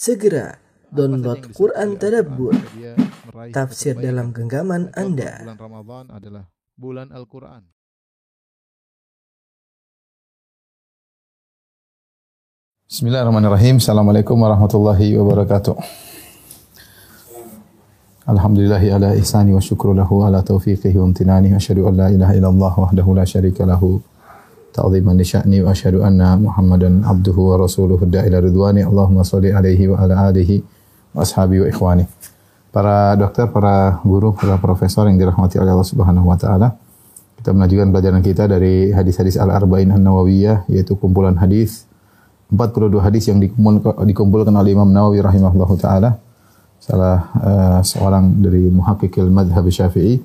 Segera download Quran Tadabbur, tafsir dalam genggaman Anda. Bulan Ramadan adalah bulan Al-Quran. Bismillahirrahmanirrahim. Assalamualaikum warahmatullahi wabarakatuh. Alhamdulillahi ala ihsani wa syukru lahu ala taufiqihi wa amtinani. Asyhadu an la ilaha illallah wahdahu la syarika lahu ta'ziman li sya'ni wa asyhadu anna Muhammadan abduhu wa rasuluhu da'ila ridwani. Allahumma shalli alaihi wa ala alihi wa ashabi wa ikhwani. Para dokter, para guru, para profesor yang dirahmati oleh Allah Subhanahu wa taala. Kita melanjutkan pelajaran kita dari hadis-hadis Al-Arba'in An-Nawawiyah yaitu kumpulan hadis 42 hadis yang dikumpulkan, oleh Imam Nawawi rahimahullahu taala salah uh, seorang dari muhakkikil madhab Syafi'i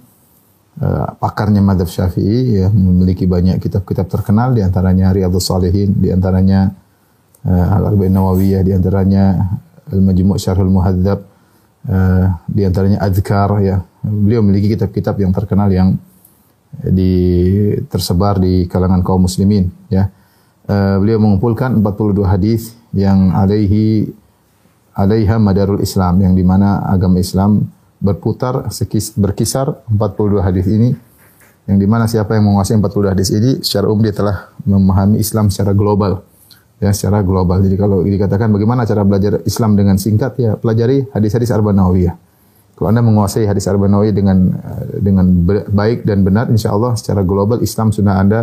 uh, pakarnya madhab Syafi'i ya, memiliki banyak kitab-kitab terkenal di antaranya Riyadhus Shalihin di antaranya uh, Al-Arba'in Nawawiyah di antaranya Al-Majmu' Syarhul Muhadzab uh, di antaranya Adhkar ya. Beliau memiliki kitab-kitab yang terkenal yang di tersebar di kalangan kaum muslimin ya. Uh, beliau mengumpulkan 42 hadis yang alaihi alaiha madarul Islam yang di mana agama Islam berputar sekis, berkisar 42 hadis ini yang di mana siapa yang menguasai 40 hadis ini secara umum dia telah memahami Islam secara global ya secara global. Jadi kalau dikatakan bagaimana cara belajar Islam dengan singkat ya pelajari hadis-hadis Arba'in Nawawiyah. Kalau Anda menguasai hadis Arba'in Nawawiyah dengan uh, dengan baik dan benar insya Allah secara global Islam sudah Anda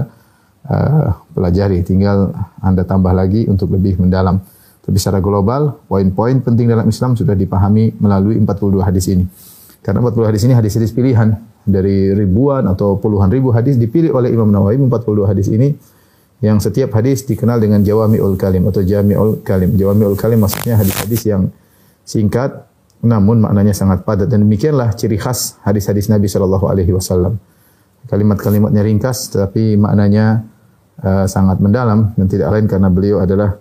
uh, pelajari. Tinggal Anda tambah lagi untuk lebih mendalam. Tapi secara global, poin-poin penting dalam Islam sudah dipahami melalui 42 hadis ini. Karena 40 hadis ini hadis-hadis pilihan dari ribuan atau puluhan ribu hadis dipilih oleh Imam Nawawi 42 hadis ini yang setiap hadis dikenal dengan jawami'ul kalim atau jami'ul kalim. Jawami'ul kalim maksudnya hadis-hadis yang singkat namun maknanya sangat padat dan demikianlah ciri khas hadis-hadis Nabi Shallallahu alaihi wasallam. Kalimat-kalimatnya ringkas tetapi maknanya uh, sangat mendalam dan tidak lain karena beliau adalah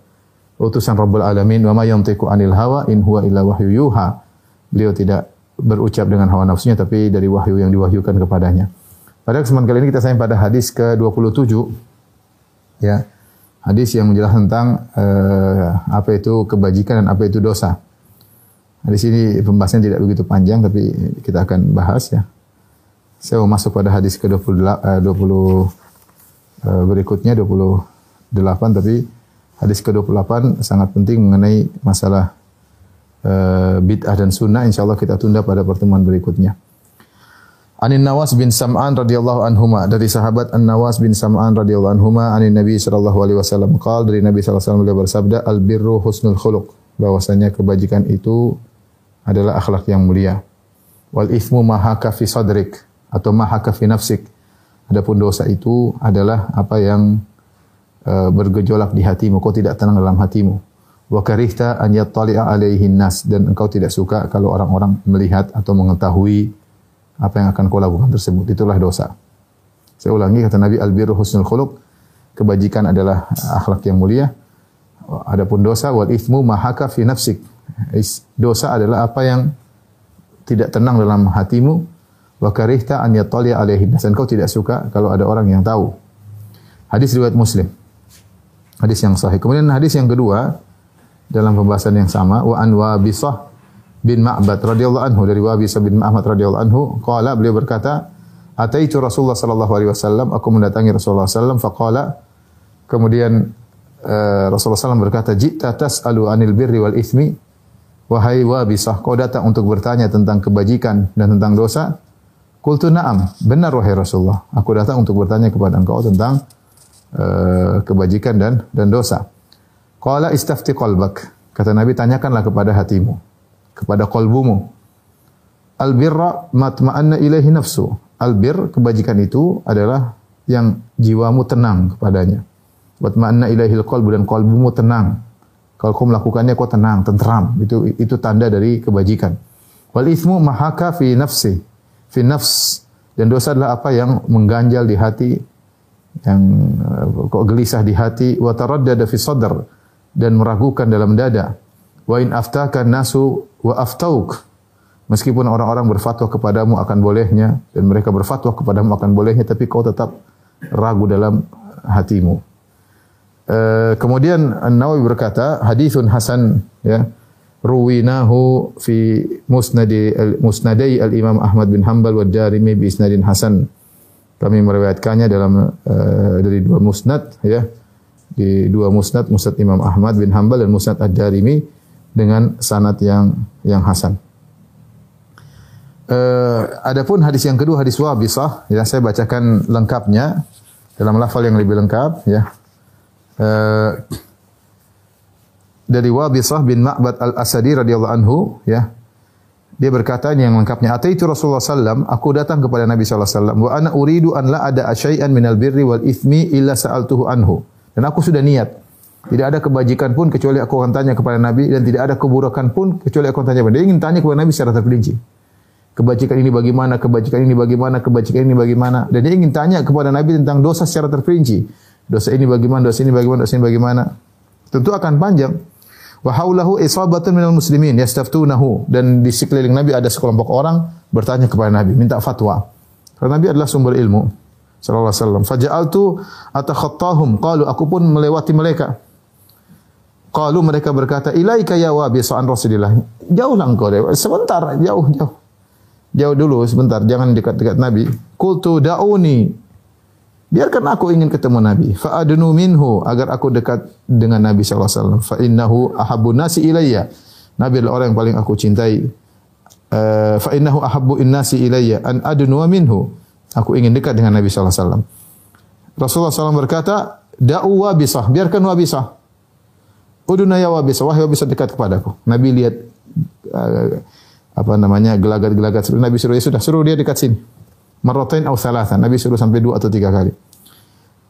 utusan Rabbul Alamin wa ma yantiqu anil hawa in huwa illa wahyu yuha. Beliau tidak berucap dengan hawa nafsunya tapi dari wahyu yang diwahyukan kepadanya. Pada kesempatan kali ini kita sampai pada hadis ke-27 ya. Hadis yang menjelaskan tentang uh, apa itu kebajikan dan apa itu dosa. Hadis ini pembahasannya tidak begitu panjang tapi kita akan bahas ya. Saya mau masuk pada hadis ke-20 uh, 20 uh, berikutnya 28 tapi hadis ke-28 sangat penting mengenai masalah uh, bid'ah dan sunnah insyaallah kita tunda pada pertemuan berikutnya. Anin Nawas bin Sam'an radhiyallahu anhuma dari sahabat An Nawas bin Sam'an radhiyallahu anhuma anin Nabi sallallahu alaihi wasallam qala dari Nabi sallallahu alaihi wasallam beliau bersabda al birru husnul khuluq bahwasanya kebajikan itu adalah akhlak yang mulia. Wal ithmu mahaka fi sadrik atau mahaka fi nafsik. Adapun dosa itu adalah apa yang uh, bergejolak di hatimu, kau tidak tenang dalam hatimu. Wa karihta an yattali'a alaihi nas dan engkau tidak suka kalau orang-orang melihat atau mengetahui apa yang akan kau lakukan tersebut. Itulah dosa. Saya ulangi kata Nabi al-birru husnul khuluq, kebajikan adalah akhlak yang mulia. Adapun dosa wal ithmu mahaka fi nafsik. Dosa adalah apa yang tidak tenang dalam hatimu wa karihta an yattali alaihi dan kau tidak suka kalau ada orang yang tahu. Hadis riwayat Muslim. Hadis yang sahih. Kemudian hadis yang kedua dalam pembahasan yang sama wa an Wabisah bin Ma'bad radhiyallahu anhu dari Wabisah bin Ma'bad radhiyallahu anhu qala beliau berkata ataitu Rasulullah sallallahu alaihi wasallam aku mendatangi Rasulullah sallam faqala kemudian uh, Rasulullah sallam berkata jita tas'alu anil birri wal ithmi wahai Wabisah kau datang untuk bertanya tentang kebajikan dan tentang dosa Kultu na'am, benar wahai Rasulullah. Aku datang untuk bertanya kepada engkau tentang uh, kebajikan dan dan dosa. Qala istafti qalbak. Kata Nabi, tanyakanlah kepada hatimu, kepada kolbumu. Albirra matma'anna ilaihi nafsu. Albir, kebajikan itu adalah yang jiwamu tenang kepadanya. Matma'anna ilaihi qalbu dan kolbumu tenang. Kalau kau melakukannya kau tenang, tentram. Itu itu tanda dari kebajikan. Wal ithmu mahaka fi nafsi fi nafs dan dosa adalah apa yang mengganjal di hati yang kok gelisah di hati wa taraddada fi sadr dan meragukan dalam dada wa in aftaka nasu wa aftauk meskipun orang-orang berfatwa kepadamu akan bolehnya dan mereka berfatwa kepadamu akan bolehnya tapi kau tetap ragu dalam hatimu uh, kemudian An-Nawawi berkata hadithun hasan ya ruwinahu fi musnadi musnadai al-Imam Ahmad bin Hanbal wa Darimi bi isnadin hasan. Kami meriwayatkannya dalam uh, dari dua musnad ya. Di dua musnad, musnad Imam Ahmad bin Hanbal dan musnad Ad-Darimi dengan sanad yang yang hasan. Uh, adapun hadis yang kedua hadis Wabisah ya saya bacakan lengkapnya dalam lafal yang lebih lengkap ya. Uh, dari Wabisah bin Ma'bad al-Asadi radhiyallahu anhu ya. Dia berkata ini yang lengkapnya, "Ataitu Rasulullah sallam, aku datang kepada Nabi sallallahu alaihi wasallam, wa ana uridu an la ada asyai'an minal birri wal ithmi illa sa'altuhu anhu." Dan aku sudah niat tidak ada kebajikan pun kecuali aku akan tanya kepada Nabi dan tidak ada keburukan pun kecuali aku akan tanya kepada Dia ingin tanya kepada Nabi secara terperinci. Kebajikan ini bagaimana, kebajikan ini bagaimana, kebajikan ini bagaimana. Dan dia ingin tanya kepada Nabi tentang dosa secara terperinci. Dosa ini bagaimana, dosa ini bagaimana, dosa ini bagaimana. Tentu akan panjang. Wa haulahu isabatun minal muslimin yastaftunahu dan di sekeliling Nabi ada sekelompok orang bertanya kepada Nabi, minta fatwa. Karena Nabi adalah sumber ilmu. Sallallahu alaihi wasallam. Faja'altu atakhattahum qalu aku pun melewati mereka. Qalu mereka berkata, "Ilaika ya wabisa an Rasulillah." Jauhlah engkau deh. Sebentar, jauh, jauh. Jauh dulu sebentar, jangan dekat-dekat Nabi. Qultu da'uni Biarkan aku ingin ketemu Nabi. Fa'adnu minhu agar aku dekat dengan Nabi sallallahu alaihi wasallam. Fa innahu ahabbun nasi ilayya. Nabi adalah orang yang paling aku cintai. Uh, fa innahu ahabbu innasi ilayya an adnu minhu. Aku ingin dekat dengan Nabi sallallahu alaihi wasallam. Rasulullah SAW berkata, "Da'u wabisah, biarkan wabisah." Uduna ya wabisah, wahai wabisah dekat kepadaku. Nabi lihat uh, apa namanya gelagat-gelagat. Nabi suruh ya sudah suruh dia dekat sini. Marratain atau thalathan. Nabi suruh sampai dua atau tiga kali.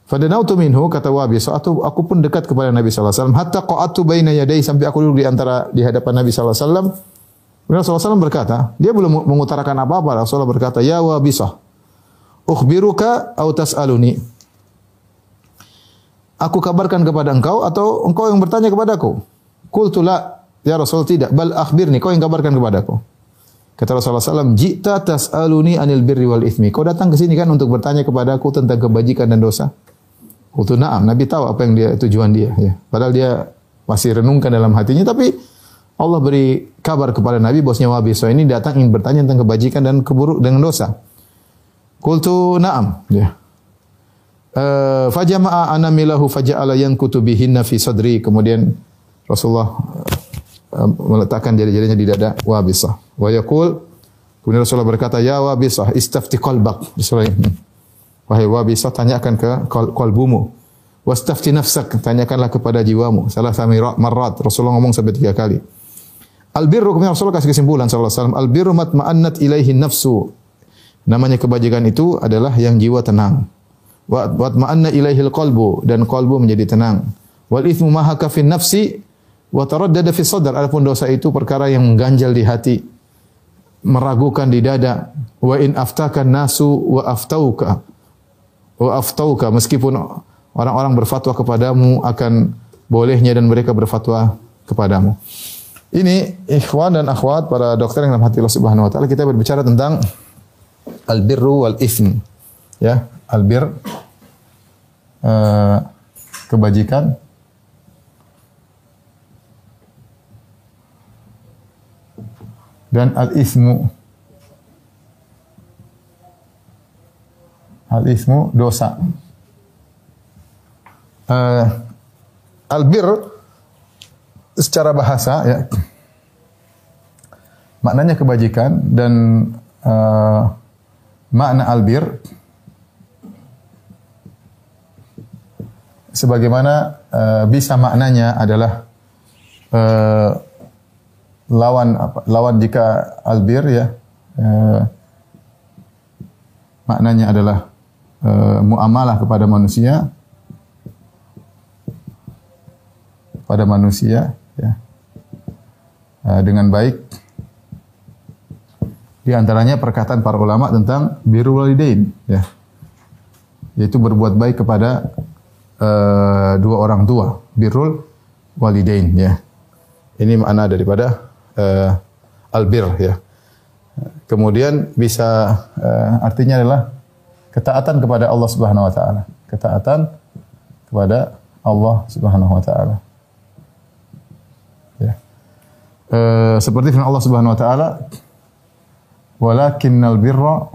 Fadanautu minhu kata Wabi, aku, aku pun dekat kepada Nabi sallallahu alaihi wasallam hatta qa'atu baina yadayhi sampai aku duduk di antara di hadapan Nabi sallallahu alaihi wasallam. Rasulullah SAW berkata, dia belum mengutarakan apa-apa. Rasulullah berkata, "Ya Wabisah, ukhbiruka au tas'aluni?" Aku kabarkan kepada engkau atau engkau yang bertanya kepadaku? Qultu la, ya Rasul tidak, bal akhbirni, kau yang kabarkan kepadaku. Kata Rasulullah SAW, Jita tas'aluni anil birri wal ithmi. Kau datang ke sini kan untuk bertanya kepada aku tentang kebajikan dan dosa. Kultu na'am. Nabi tahu apa yang dia tujuan dia. Ya. Padahal dia masih renungkan dalam hatinya. Tapi Allah beri kabar kepada Nabi Wabi. So ini datang ingin bertanya tentang kebajikan dan keburuk dengan dosa. Kultu na'am. Ya. Uh, fajama'a anamilahu faja'ala yankutubihinna fi sadri. Kemudian Rasulullah meletakkan jari-jarinya di dada Wabisah. Wa yaqul kemudian Rasulullah berkata, "Ya Wabisah, istafti qalbak." Wahai Wabisah, tanyakan ke kalbumu. Wastafti nafsak, tanyakanlah kepada jiwamu. Salah sami marrat. Rasulullah ngomong sampai tiga kali. Albirru kemudian Rasulullah kasih kesimpulan sallallahu alaihi wasallam, albirru matma'annat ilaihi nafsu. Namanya kebajikan itu adalah yang jiwa tenang. Wa ma'anna ilaihi qalbu dan qalbu menjadi tenang. Wal ithmu ma fi nafsi Wa taraddada fi sadr. Adapun dosa itu perkara yang mengganjal di hati, meragukan di dada. Wa in aftakan nasu wa aftauka. Wa aftauka meskipun orang-orang berfatwa kepadamu akan bolehnya dan mereka berfatwa kepadamu. Ini ikhwan dan akhwat para dokter yang dalam hati Allah Subhanahu wa taala kita berbicara tentang albirru wal. Ya, albir uh, kebajikan. Dan al-ismu al-ismu dosa. Uh, secara bahasa ya maknanya kebajikan dan uh, makna albir sebagaimana uh, bisa maknanya adalah uh, lawan apa? Lawan jika albir ya eh, maknanya adalah eh, muamalah kepada manusia pada manusia ya eh, dengan baik di antaranya perkataan para ulama tentang birrul walidain ya yaitu berbuat baik kepada uh, dua orang tua birrul walidain ya ini makna daripada uh, albir ya. Kemudian bisa uh, artinya adalah ketaatan kepada Allah Subhanahu wa taala. Ketaatan kepada Allah Subhanahu wa taala. Ya. eh, seperti firman Allah Subhanahu wa taala walakinnal birra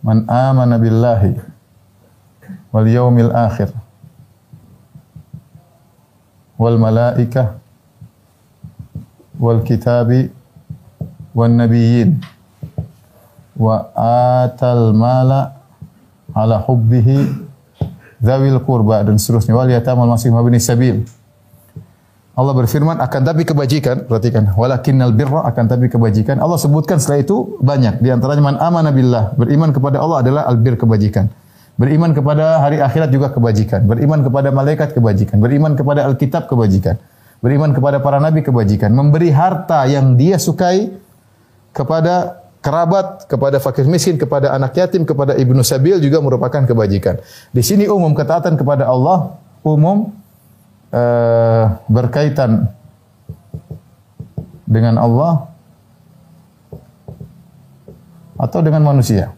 man amana billahi wal yaumil akhir wal malaikah wal kitabi wan nabiyyin wa atal mala ala hubbihi zawil qurba dan seterusnya. Wal yatamal masih mabni sabil Allah berfirman akan tapi kebajikan perhatikan walakinnal birra akan tapi kebajikan. Allah sebutkan setelah itu banyak. Di antaranya man amana billah beriman kepada Allah adalah albir kebajikan. Beriman kepada hari akhirat juga kebajikan. Beriman kepada malaikat kebajikan. Beriman kepada alkitab kebajikan. Beriman kepada para nabi kebajikan. Memberi harta yang dia sukai kepada kerabat, kepada fakir miskin, kepada anak yatim, kepada ibnu sabil juga merupakan kebajikan. Di sini umum ketaatan kepada Allah umum eh, berkaitan dengan Allah atau dengan manusia.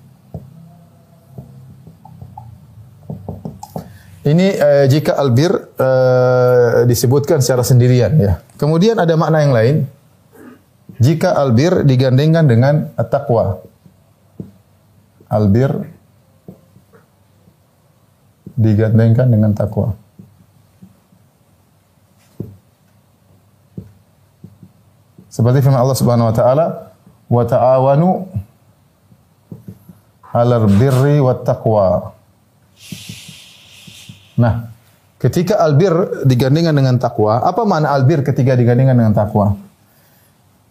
Ini eh, jika albir eh, disebutkan secara sendirian ya. Kemudian ada makna yang lain. Jika albir digandengkan dengan at-taqwa. Albir digandengkan dengan takwa. Seperti firman Allah Subhanahu wa taala, "Wa ta'awanu 'alal birri wat taqwa." Nah, ketika albir digandingkan dengan takwa, apa makna albir ketika digandingkan dengan takwa?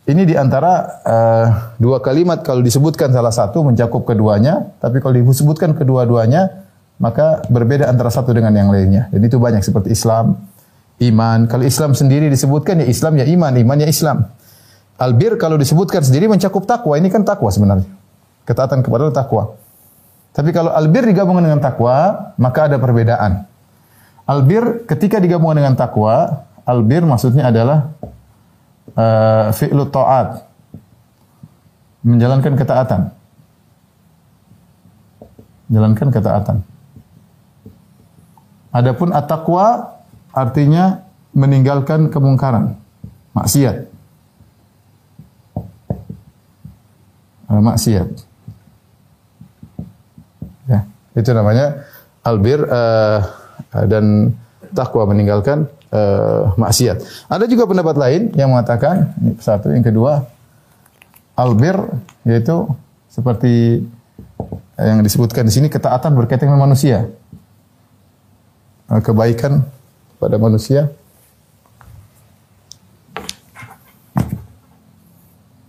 Ini di antara uh, dua kalimat kalau disebutkan salah satu mencakup keduanya, tapi kalau disebutkan kedua-duanya maka berbeda antara satu dengan yang lainnya. Jadi itu banyak seperti Islam, iman. Kalau Islam sendiri disebutkan ya Islam ya iman, iman ya Islam. Albir kalau disebutkan sendiri mencakup takwa. Ini kan takwa sebenarnya. Ketaatan kepada Allah takwa. Tapi kalau albir digabungkan dengan takwa, maka ada perbedaan. Albir ketika digabungkan dengan takwa, albir maksudnya adalah uh, fi'lu ta'at. Menjalankan ketaatan. Menjalankan ketaatan. Adapun at-taqwa artinya meninggalkan kemungkaran, maksiat. Maksiat. Ya, itu namanya albir uh, dan takwa meninggalkan uh, maksiat. Ada juga pendapat lain yang mengatakan ini satu, yang kedua albir yaitu seperti yang disebutkan di sini ketaatan berkaitan dengan manusia. Kebaikan pada manusia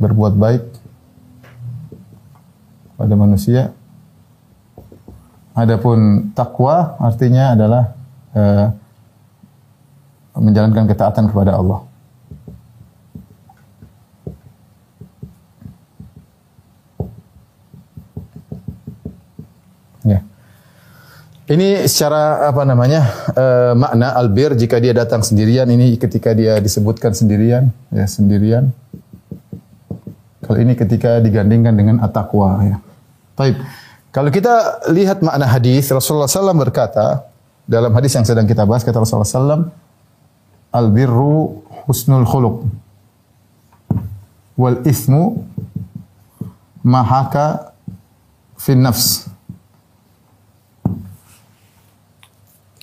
berbuat baik pada manusia. Adapun takwa artinya adalah uh, menjalankan ketaatan kepada Allah. Ya. Ini secara apa namanya uh, makna albir jika dia datang sendirian ini ketika dia disebutkan sendirian ya sendirian. Kalau ini ketika digandingkan dengan at-taqwa ya. Baik. Kalau kita lihat makna hadis Rasulullah SAW berkata dalam hadis yang sedang kita bahas kata Rasulullah SAW al birru husnul khuluq wal ismu mahaka fin nafs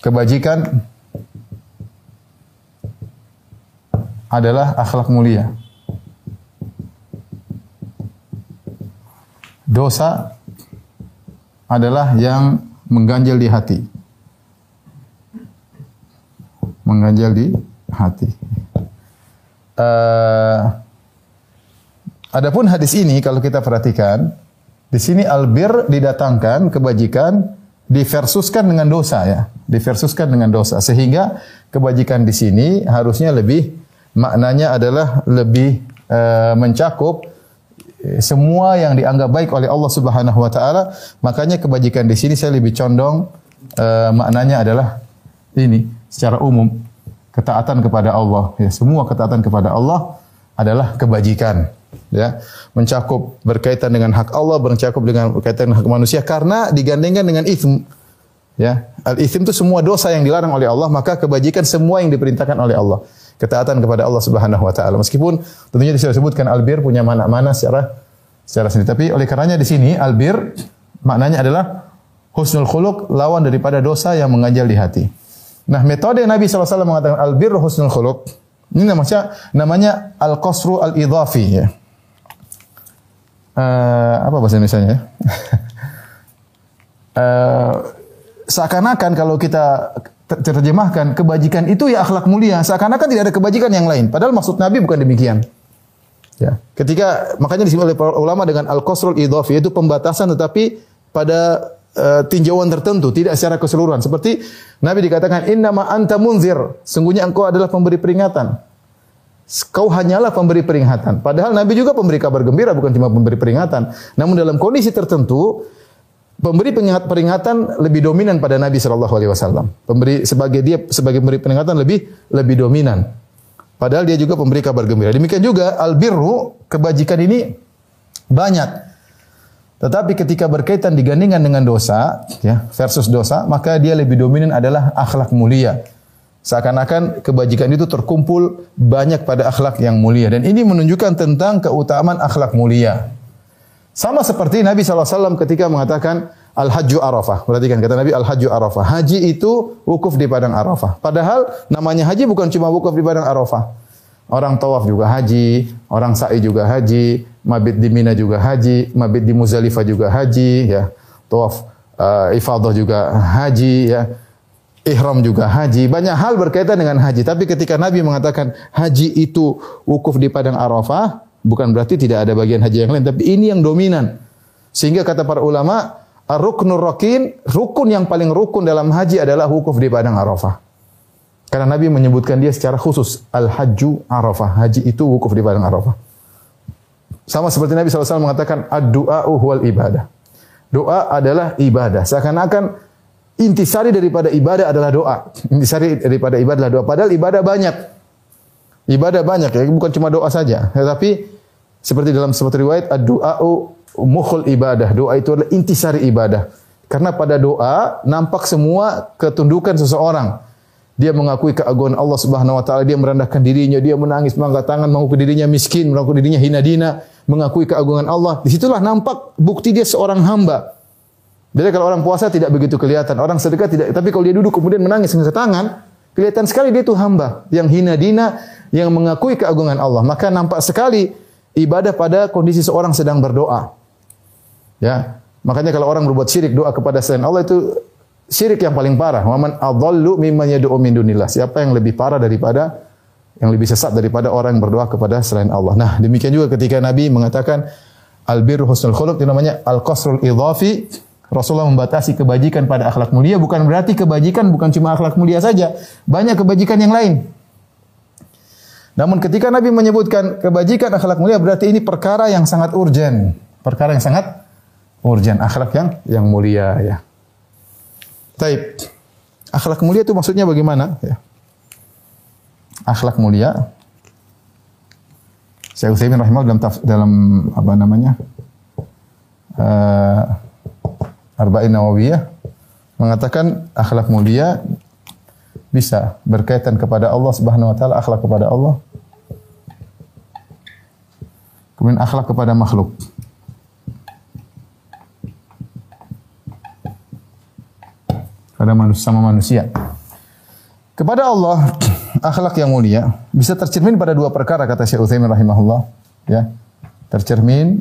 kebajikan adalah akhlak mulia dosa adalah yang mengganjal di hati. Mengganjal di hati. Uh, adapun hadis ini kalau kita perhatikan, di sini albir didatangkan kebajikan diversuskan dengan dosa ya, diversuskan dengan dosa. Sehingga kebajikan di sini harusnya lebih maknanya adalah lebih uh, mencakup semua yang dianggap baik oleh Allah Subhanahu wa taala, makanya kebajikan di sini saya lebih condong uh, maknanya adalah ini secara umum ketaatan kepada Allah. Ya semua ketaatan kepada Allah adalah kebajikan ya. Mencakup berkaitan dengan hak Allah mencakup dengan berkaitan dengan hak manusia karena digandengkan dengan ism ya. Al ism itu semua dosa yang dilarang oleh Allah maka kebajikan semua yang diperintahkan oleh Allah ketaatan kepada Allah Subhanahu wa taala. Meskipun tentunya disebutkan albir punya mana-mana secara secara sendiri. Tapi oleh karenanya di sini albir maknanya adalah husnul khuluq lawan daripada dosa yang mengganjal di hati. Nah, metode Nabi SAW mengatakan albir husnul khuluq ini namanya namanya al-qasru al-idhafi ya. Uh, apa bahasa Indonesia ya? uh, seakan-akan kalau kita terjemahkan kebajikan itu ya akhlak mulia, seakan-akan tidak ada kebajikan yang lain. Padahal maksud Nabi bukan demikian. Ya. Ketika makanya disebut oleh para ulama dengan al-qasrul idhafi yaitu pembatasan tetapi pada uh, tinjauan tertentu, tidak secara keseluruhan. Seperti Nabi dikatakan inna ma anta munzir, sungguhnya engkau adalah pemberi peringatan. Kau hanyalah pemberi peringatan. Padahal Nabi juga pemberi kabar gembira bukan cuma pemberi peringatan. Namun dalam kondisi tertentu pemberi peringatan lebih dominan pada Nabi Shallallahu Alaihi Wasallam. Pemberi sebagai dia sebagai pemberi peringatan lebih lebih dominan. Padahal dia juga pemberi kabar gembira. Demikian juga albirru kebajikan ini banyak. Tetapi ketika berkaitan digandingkan dengan dosa, ya, versus dosa, maka dia lebih dominan adalah akhlak mulia. Seakan-akan kebajikan itu terkumpul banyak pada akhlak yang mulia. Dan ini menunjukkan tentang keutamaan akhlak mulia. Sama seperti Nabi SAW ketika mengatakan Al-Hajju Arafah. Perhatikan kata Nabi Al-Hajju Arafah. Haji itu wukuf di padang Arafah. Padahal namanya haji bukan cuma wukuf di padang Arafah. Orang tawaf juga haji, orang sa'i juga haji, mabit di Mina juga haji, mabit di Muzdalifah juga haji, ya. Tawaf uh, ifadah juga haji, ya. Ihram juga haji. Banyak hal berkaitan dengan haji. Tapi ketika Nabi mengatakan haji itu wukuf di padang Arafah, bukan berarti tidak ada bagian haji yang lain, tapi ini yang dominan. Sehingga kata para ulama, ruknur rokin, rukun yang paling rukun dalam haji adalah wukuf di padang Arafah. Karena Nabi menyebutkan dia secara khusus. Al-Hajju Arafah. Haji itu wukuf di padang Arafah. Sama seperti Nabi SAW mengatakan, Ad-du'a'u huwal ibadah. Doa adalah ibadah. Seakan-akan intisari daripada ibadah adalah doa. Intisari daripada ibadah adalah doa. Padahal ibadah banyak. Ibadah banyak ya, bukan cuma doa saja. Tetapi seperti dalam sebuah riwayat, ad-du'a'u mukhul ibadah. Doa itu adalah intisari ibadah. Karena pada doa nampak semua ketundukan seseorang. Dia mengakui keagungan Allah Subhanahu wa taala, dia merendahkan dirinya, dia menangis, mengangkat tangan, mengakui dirinya miskin, mengakui dirinya hina dina, mengakui keagungan Allah. Di situlah nampak bukti dia seorang hamba. Jadi kalau orang puasa tidak begitu kelihatan, orang sedekah tidak, tapi kalau dia duduk kemudian menangis mengangkat tangan, kelihatan sekali dia itu hamba yang hina dina, yang mengakui keagungan Allah. Maka nampak sekali ibadah pada kondisi seorang sedang berdoa. Ya, makanya kalau orang berbuat syirik doa kepada selain Allah itu syirik yang paling parah. Waman adallu mimman yad'u min dunillah. Siapa yang lebih parah daripada yang lebih sesat daripada orang yang berdoa kepada selain Allah. Nah, demikian juga ketika Nabi mengatakan albirru husnul khuluq itu namanya al-qasrul idhafi. Rasulullah membatasi kebajikan pada akhlak mulia bukan berarti kebajikan bukan cuma akhlak mulia saja, banyak kebajikan yang lain. Namun ketika Nabi menyebutkan kebajikan akhlak mulia berarti ini perkara yang sangat urgen, perkara yang sangat urgen, akhlak yang yang mulia ya. Taib. Akhlak mulia itu maksudnya bagaimana? Ya. Akhlak mulia. Saya Utsaimin rahimahullah dalam dalam apa namanya? Uh, Arba'in Nawawiyah mengatakan akhlak mulia bisa berkaitan kepada Allah Subhanahu wa taala, akhlak kepada Allah. Kemudian akhlak kepada makhluk. pada manusia sama manusia. Kepada Allah, akhlak yang mulia bisa tercermin pada dua perkara kata Syekh Utsaimin rahimahullah, ya. Tercermin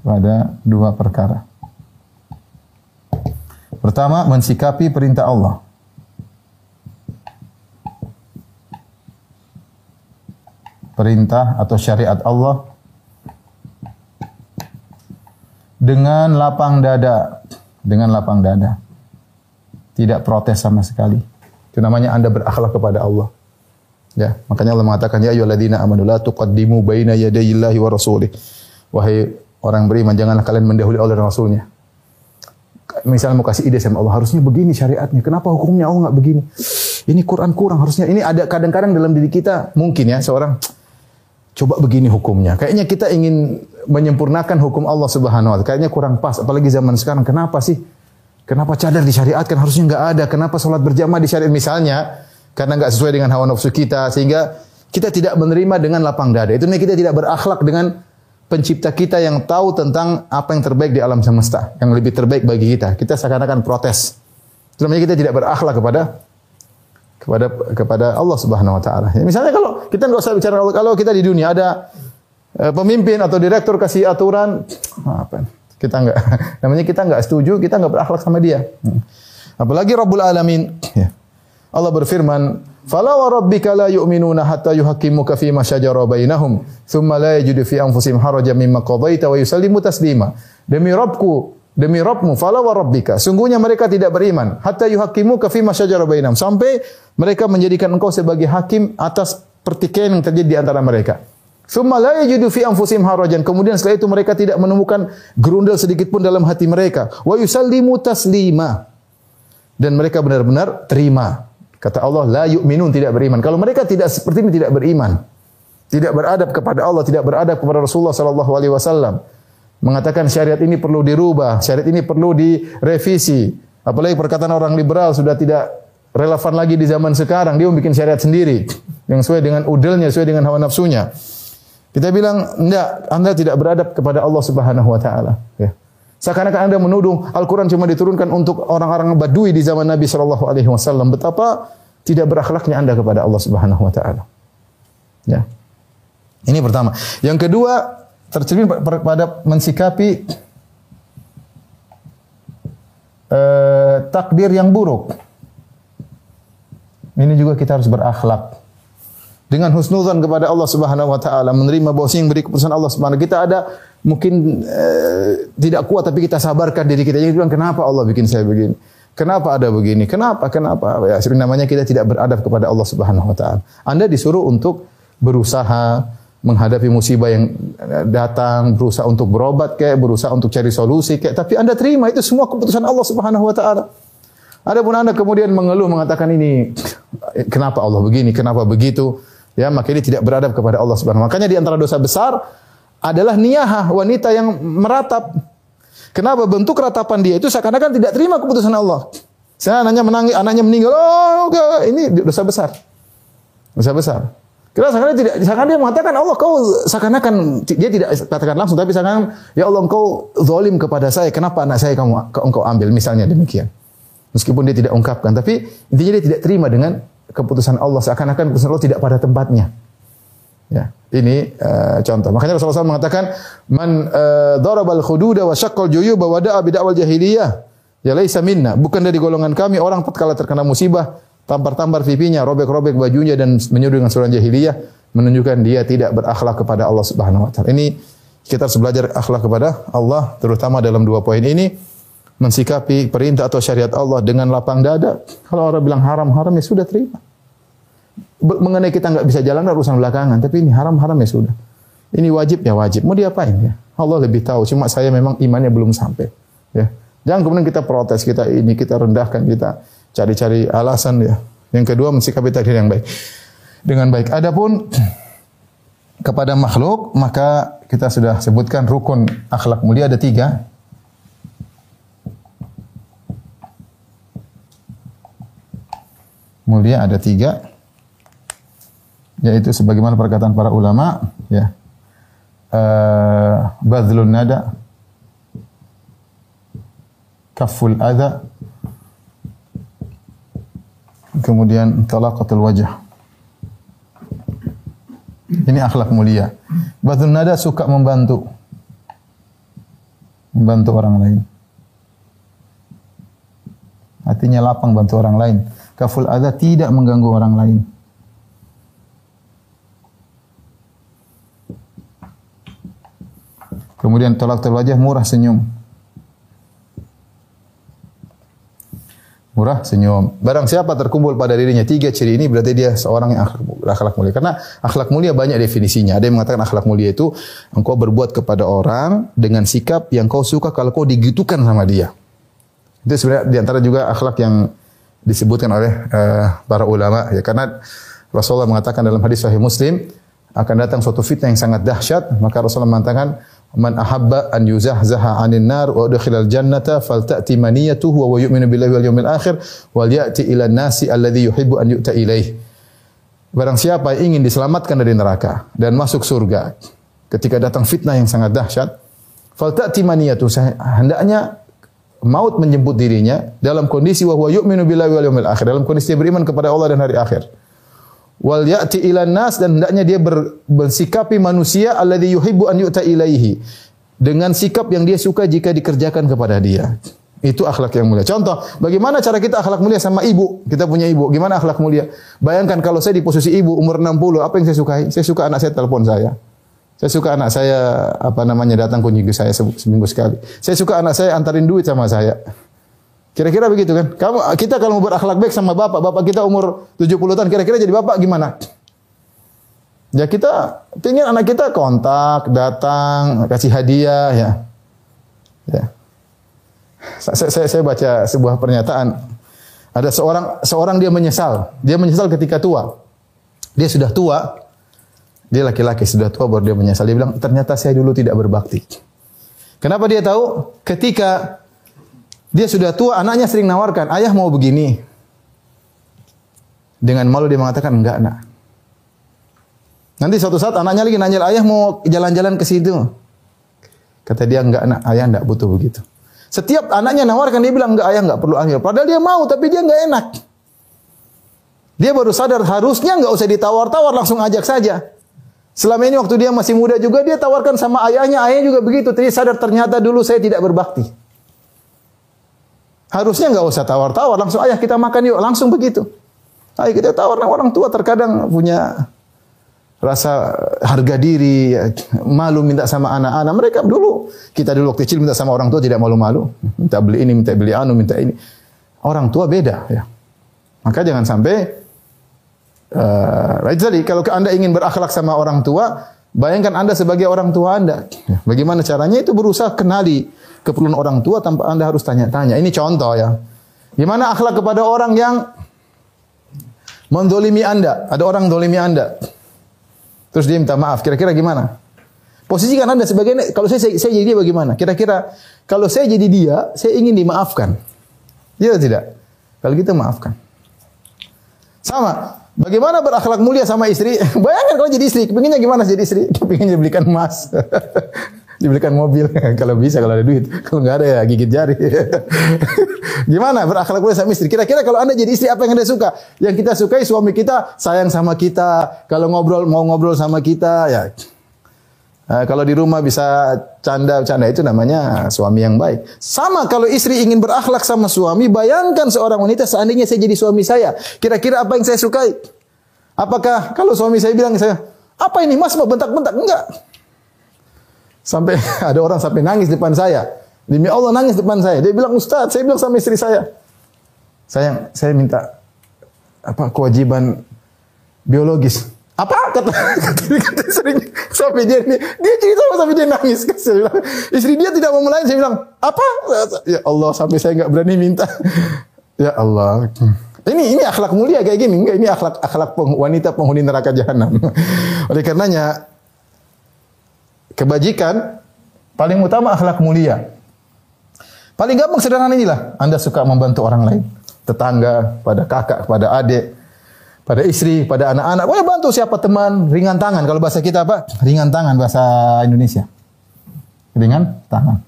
pada dua perkara. Pertama, mensikapi perintah Allah. Perintah atau syariat Allah dengan lapang dada dengan lapang dada. Tidak protes sama sekali. Itu namanya Anda berakhlak kepada Allah. Ya, makanya Allah mengatakan ya ayyuhalladzina amanu la tuqaddimu baina yadayillahi wa rasulih. Wahai orang beriman janganlah kalian mendahului Allah dan Rasulnya. Misalnya mau kasih ide sama Allah, harusnya begini syariatnya. Kenapa hukumnya Allah nggak begini? Ini Quran kurang, harusnya ini ada kadang-kadang dalam diri kita mungkin ya seorang coba begini hukumnya. Kayaknya kita ingin menyempurnakan hukum Allah Subhanahu wa taala. Kayaknya kurang pas apalagi zaman sekarang. Kenapa sih? Kenapa cadar disyariatkan harusnya enggak ada? Kenapa salat berjamaah disyariat misalnya? karena nggak sesuai dengan hawa nafsu kita sehingga kita tidak menerima dengan lapang dada. Itu kita tidak berakhlak dengan pencipta kita yang tahu tentang apa yang terbaik di alam semesta, yang lebih terbaik bagi kita. Kita seakan-akan protes. Itu kita tidak berakhlak kepada kepada kepada Allah Subhanahu wa taala. Ya, misalnya kalau kita nggak usah bicara kalau kita di dunia ada eh, pemimpin atau direktur kasih aturan apa? Kita nggak namanya kita nggak setuju, kita nggak berakhlak sama dia. Hmm. Apalagi Rabbul Alamin. Ya. Allah berfirman, "Fala wa rabbika la yu'minuna hatta yuhaqqimuka fi ma shajara bainahum, thumma la yajidu fi anfusihim harajan mimma qadaita wa yusallimu taslima." Demi Rabbku, demi Rabbmu, fala wa rabbika. Sungguhnya mereka tidak beriman hatta yuhaqqimuka fi ma shajara bainahum, sampai mereka menjadikan engkau sebagai hakim atas pertikaian yang terjadi di antara mereka. Thumma la yajidu fi anfusihim harajan. Kemudian setelah itu mereka tidak menemukan gerundel sedikit pun dalam hati mereka. Wa yusallimu taslima dan mereka benar-benar terima. Kata Allah, la yu'minun tidak beriman. Kalau mereka tidak seperti ini tidak beriman. Tidak beradab kepada Allah, tidak beradab kepada Rasulullah sallallahu alaihi wasallam. Mengatakan syariat ini perlu dirubah, syariat ini perlu direvisi. Apalagi perkataan orang liberal sudah tidak relevan lagi di zaman sekarang. Dia membuat syariat sendiri yang sesuai dengan udelnya, sesuai dengan hawa nafsunya. Kita bilang, enggak, Anda tidak beradab kepada Allah Subhanahu wa taala, ya. Seakan-akan Anda menuduh Al-Quran cuma diturunkan untuk orang-orang Badui di zaman Nabi Shallallahu Alaihi Wasallam. Betapa tidak berakhlaknya Anda kepada Allah Subhanahu Wa Taala. Ya. Ini pertama. Yang kedua tercermin pada mensikapi eh, takdir yang buruk. Ini juga kita harus berakhlak dengan husnuzan kepada Allah Subhanahu wa taala, menerima bahwa yang beri keputusan Allah Subhanahu kita ada mungkin eh, tidak kuat tapi kita sabarkan diri kita. Jadi bilang kenapa Allah bikin saya begini? Kenapa ada begini? Kenapa? Kenapa? Ya, namanya kita tidak beradab kepada Allah Subhanahu wa taala. Anda disuruh untuk berusaha menghadapi musibah yang datang, berusaha untuk berobat kayak, berusaha untuk cari solusi kayak, tapi Anda terima itu semua keputusan Allah Subhanahu wa taala. Adapun Anda kemudian mengeluh mengatakan ini kenapa Allah begini, kenapa begitu? Ya, maka ini tidak beradab kepada Allah Subhanahu Makanya di antara dosa besar adalah niyahah, wanita yang meratap. Kenapa bentuk ratapan dia itu seakan-akan tidak terima keputusan Allah. Saya anaknya menangis, anaknya meninggal. Oh, ini dosa besar. Dosa besar. Kira seakan tidak, seakan dia mengatakan Allah kau seakan-akan dia tidak katakan langsung, tapi seakan ya Allah engkau zalim kepada saya. Kenapa anak saya kamu engkau ambil? Misalnya demikian. Meskipun dia tidak ungkapkan, tapi intinya dia tidak terima dengan keputusan Allah seakan-akan keputusan Allah tidak pada tempatnya. Ya, ini uh, contoh. Makanya Rasulullah SAW mengatakan, "Man uh, darabal khududa wa syaqqal juyuba wa da'a bid'awal jahiliyah, ya laisa minna." Bukan dari golongan kami orang tatkala terkena musibah, tampar-tampar pipinya, robek-robek bajunya dan menyuruh dengan surat jahiliyah, menunjukkan dia tidak berakhlak kepada Allah Subhanahu wa taala. Ini kita harus belajar akhlak kepada Allah terutama dalam dua poin ini mensikapi perintah atau syariat Allah dengan lapang dada. Kalau orang bilang haram-haram ya sudah terima. Mengenai kita nggak bisa jalan urusan belakangan, tapi ini haram-haram ya sudah. Ini wajib ya wajib. Mau diapain ya? Allah lebih tahu. Cuma saya memang imannya belum sampai. Ya. Jangan kemudian kita protes, kita ini kita rendahkan, kita cari-cari alasan ya. Yang kedua mensikapi takdir yang baik. Dengan baik. Adapun kepada makhluk maka kita sudah sebutkan rukun akhlak mulia ada tiga. mulia ada tiga yaitu sebagaimana perkataan para ulama ya uh, badlun nada kaful adha kemudian talaqatul wajah. Ini akhlak mulia. Badlun nada suka membantu. Membantu orang lain. Artinya lapang bantu orang lain. Kaful adha tidak mengganggu orang lain. Kemudian tolak wajah murah senyum. Murah senyum. Barang siapa terkumpul pada dirinya tiga ciri ini berarti dia seorang yang akhlak, mulia. Karena akhlak mulia banyak definisinya. Ada yang mengatakan akhlak mulia itu engkau berbuat kepada orang dengan sikap yang kau suka kalau kau digitukan sama dia. Itu sebenarnya di antara juga akhlak yang disebutkan oleh uh, para ulama ya karena Rasulullah mengatakan dalam hadis sahih Muslim akan datang suatu fitnah yang sangat dahsyat maka Rasulullah mengatakan Man ahabba an yuzahzaha 'anil nar wa udkhilal jannata falta'ti maniyatuhu wa yu'minu billahi wal yawmil akhir wal ya'ti ila nasi alladhi yuhibbu an yu'ta ilaih. Barang siapa yang ingin diselamatkan dari neraka dan masuk surga ketika datang fitnah yang sangat dahsyat, falta'ti maniyatuhu hendaknya maut menjemput dirinya dalam kondisi wa huwa yu'minu billahi wal yawmil akhir, dalam kondisi dia beriman kepada Allah dan hari akhir wal ya'ti ila nas dan hendaknya dia ber, bersikapi manusia alladhi yuhibbu an yu'ta ilaihi dengan sikap yang dia suka jika dikerjakan kepada dia. Itu akhlak yang mulia. Contoh, bagaimana cara kita akhlak mulia sama ibu? Kita punya ibu, gimana akhlak mulia? Bayangkan kalau saya di posisi ibu umur 60, apa yang saya sukai? Saya suka anak saya telepon saya. Saya suka anak saya apa namanya datang kunjungi saya seminggu sekali. Saya suka anak saya antarin duit sama saya. Kira-kira begitu kan? Kamu kita kalau mau berakhlak baik sama bapak, bapak kita umur 70 tahun, kira-kira jadi bapak gimana? Ya kita ingin anak kita kontak, datang, kasih hadiah ya. Ya. Saya, saya, saya baca sebuah pernyataan. Ada seorang seorang dia menyesal. Dia menyesal ketika tua. Dia sudah tua. Dia laki-laki sudah tua baru dia menyesal. Dia bilang, "Ternyata saya dulu tidak berbakti." Kenapa dia tahu? Ketika dia sudah tua, anaknya sering nawarkan, ayah mau begini. Dengan malu dia mengatakan, enggak nak. Nanti suatu saat anaknya lagi nanya, ayah mau jalan-jalan ke situ. Kata dia, enggak nak, ayah enggak butuh begitu. Setiap anaknya nawarkan, dia bilang, enggak ayah enggak perlu ambil. Padahal dia mau, tapi dia enggak enak. Dia baru sadar, harusnya enggak usah ditawar-tawar, langsung ajak saja. Selama ini waktu dia masih muda juga, dia tawarkan sama ayahnya, ayahnya juga begitu. Jadi sadar ternyata dulu saya tidak berbakti. Harusnya nggak usah tawar-tawar, langsung ayah kita makan yuk, langsung begitu. Ayo kita tawar orang tua terkadang punya rasa harga diri, malu minta sama anak-anak. Mereka dulu, kita dulu waktu kecil minta sama orang tua tidak malu-malu. Minta beli ini, minta beli anu, minta ini. Orang tua beda ya. Maka jangan sampai uh, tadi kalau Anda ingin berakhlak sama orang tua, bayangkan Anda sebagai orang tua Anda. Bagaimana caranya itu berusaha kenali keperluan orang tua tanpa Anda harus tanya-tanya. Ini contoh ya. Gimana akhlak kepada orang yang mendolimi Anda? Ada orang dolimi Anda. Terus dia minta maaf. Kira-kira gimana? Posisi kan Anda sebagai kalau saya, saya, jadi dia bagaimana? Kira-kira kalau saya jadi dia, saya ingin dimaafkan. Iya tidak? Kalau gitu maafkan. Sama. Bagaimana berakhlak mulia sama istri? Bayangkan kalau jadi istri, pinginnya gimana jadi istri? Pinginnya belikan emas. dibelikan mobil. Kalau bisa kalau ada duit. Kalau nggak ada ya gigit jari. Gimana? Berakhlak mulia sama istri. Kira-kira kalau anda jadi istri apa yang anda suka? Yang kita sukai suami kita sayang sama kita. Kalau ngobrol mau ngobrol sama kita ya. Nah, kalau di rumah bisa canda-canda itu namanya suami yang baik. Sama kalau istri ingin berakhlak sama suami, bayangkan seorang wanita seandainya saya jadi suami saya, kira-kira apa yang saya sukai? Apakah kalau suami saya bilang saya, apa ini? Mas mau bentak-bentak? Enggak. Sampai ada orang sampai nangis depan saya. Demi Allah nangis depan saya. Dia bilang, Ustaz, saya bilang sama istri saya. Sayang, saya minta apa kewajiban biologis. Apa kata, kata, sering sampai dia ini dia cerita sampai dia nangis. Saya bilang, istri dia tidak mau melayani. Saya bilang, apa? Ya Allah, sampai saya nggak berani minta. Ya Allah. Ini ini akhlak mulia kayak gini. Enggak, ini akhlak akhlak wanita penghuni neraka jahanam. Oleh karenanya kebajikan paling utama akhlak mulia. Paling gampang sederhana inilah. Anda suka membantu orang lain, tetangga, pada kakak, pada adik, pada istri, pada anak-anak. Boleh bantu siapa teman, ringan tangan. Kalau bahasa kita apa? Ringan tangan bahasa Indonesia. Ringan tangan.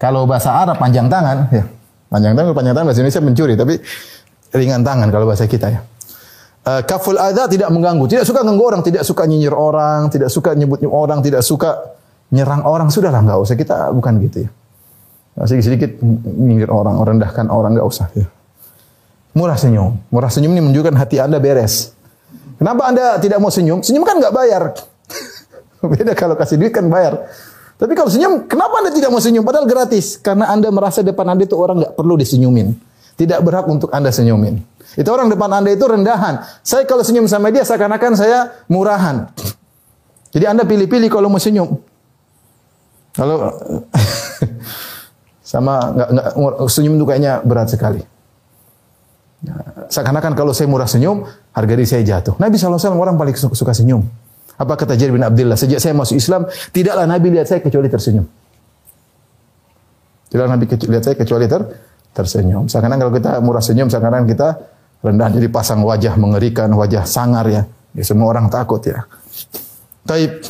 Kalau bahasa Arab panjang tangan, ya. Panjang tangan, panjang tangan bahasa Indonesia mencuri, tapi ringan tangan kalau bahasa kita ya. Uh, kaful adha tidak mengganggu, tidak suka mengganggu orang, tidak suka nyinyir orang, tidak suka nyebut orang, tidak suka nyerang orang, sudahlah nggak usah kita bukan gitu ya. Sedikit sedikit nyinyir orang, rendahkan orang nggak usah ya. Murah senyum, murah senyum ini menunjukkan hati anda beres. Kenapa anda tidak mau senyum? Senyum kan nggak bayar. Beda kalau kasih duit kan bayar. Tapi kalau senyum, kenapa anda tidak mau senyum? Padahal gratis, karena anda merasa depan anda itu orang nggak perlu disenyumin, tidak berhak untuk anda senyumin. Itu orang depan Anda itu rendahan. Saya kalau senyum sama dia seakan-akan saya murahan. Jadi Anda pilih-pilih kalau mau senyum. Kalau sama nggak nggak senyum itu kayaknya berat sekali. Seakan-akan kalau saya murah senyum, harga diri saya jatuh. Nabi SAW orang paling suka, senyum. Apa kata Jarir bin Abdullah? Sejak saya masuk Islam, tidaklah Nabi lihat saya kecuali tersenyum. Tidaklah Nabi lihat saya kecuali ter tersenyum. Seakan-akan kalau kita murah senyum, seakan-akan kita rendah. Jadi pasang wajah mengerikan, wajah sangar ya. ya semua orang takut ya. Taib.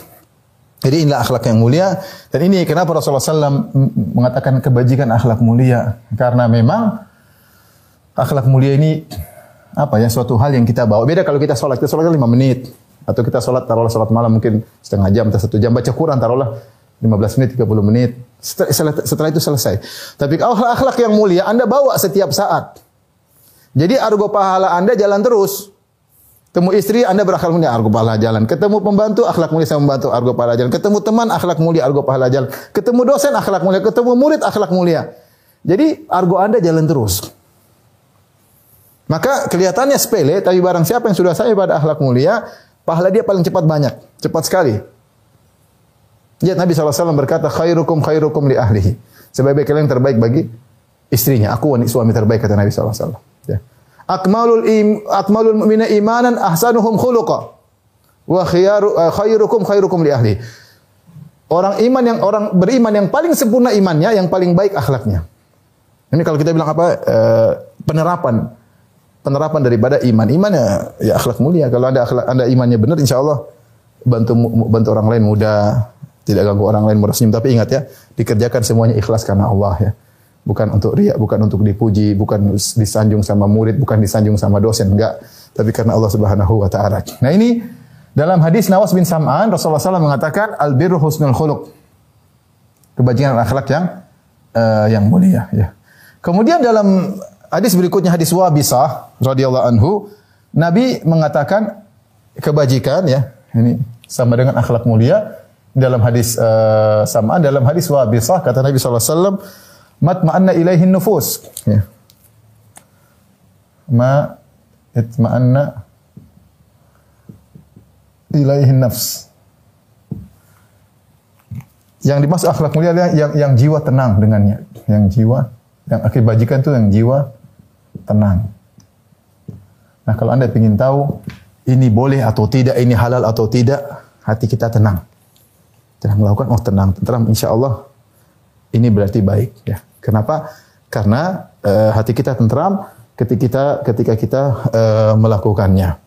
Jadi inilah akhlak yang mulia. Dan ini kenapa Rasulullah SAW mengatakan kebajikan akhlak mulia. Karena memang akhlak mulia ini apa ya suatu hal yang kita bawa. Beda kalau kita sholat, kita sholat 5 menit. Atau kita sholat, taruhlah sholat malam mungkin setengah jam atau satu jam. Baca Quran taruhlah 15 menit, 30 menit. Setelah, setelah itu selesai. Tapi akhlak yang mulia Anda bawa setiap saat. Jadi argo pahala Anda jalan terus. Temu istri Anda berakhlak mulia argo pahala jalan. Ketemu pembantu akhlak mulia sama membantu argo pahala jalan. Ketemu teman akhlak mulia argo pahala jalan. Ketemu dosen akhlak mulia, ketemu murid akhlak mulia. Jadi argo Anda jalan terus. Maka kelihatannya sepele, tapi barang siapa yang sudah sampai pada akhlak mulia, pahala dia paling cepat banyak, cepat sekali. Lihat Nabi SAW berkata, khairukum khairukum li ahlihi. Sebaik-baik kalian terbaik bagi istrinya. Aku wanita suami terbaik kata Nabi SAW. Ya. Akmalul im, akmalul mu'mina imanan ahsanuhum khuluqa. Wa khiyaru, uh, khairukum khairukum li ahlihi. Orang iman yang orang beriman yang paling sempurna imannya, yang paling baik akhlaknya. Ini kalau kita bilang apa? Uh, penerapan penerapan daripada iman. Iman ya, akhlak mulia. Kalau anda akhlak, anda imannya benar, insya Allah bantu bantu orang lain mudah, tidak ganggu orang lain mudah senyum. Tapi ingat ya, dikerjakan semuanya ikhlas karena Allah ya. Bukan untuk riak, bukan untuk dipuji, bukan disanjung sama murid, bukan disanjung sama dosen, enggak. Tapi karena Allah Subhanahu wa taala. Nah, ini dalam hadis Nawas bin Sam'an Rasulullah SAW mengatakan al birru husnul khuluq. Kebajikan akhlak yang uh, yang mulia ya. Kemudian dalam hadis berikutnya hadis Wabisah radhiyallahu anhu Nabi mengatakan kebajikan ya ini sama dengan akhlak mulia dalam hadis uh, samaan dalam hadis Wabisah kata Nabi sallallahu alaihi matma'anna ilaihin nufus ya. ma itma'anna ilaihin nafs yang dimaksud akhlak mulia adalah yang, yang jiwa tenang dengannya yang jiwa yang kebajikan itu yang jiwa tenang. Nah kalau anda ingin tahu ini boleh atau tidak, ini halal atau tidak, hati kita tenang. Telah melakukan, oh tenang, tenang, insya Allah ini berarti baik. Ya. Kenapa? Karena uh, hati kita tentram ketika kita ketika kita uh, melakukannya.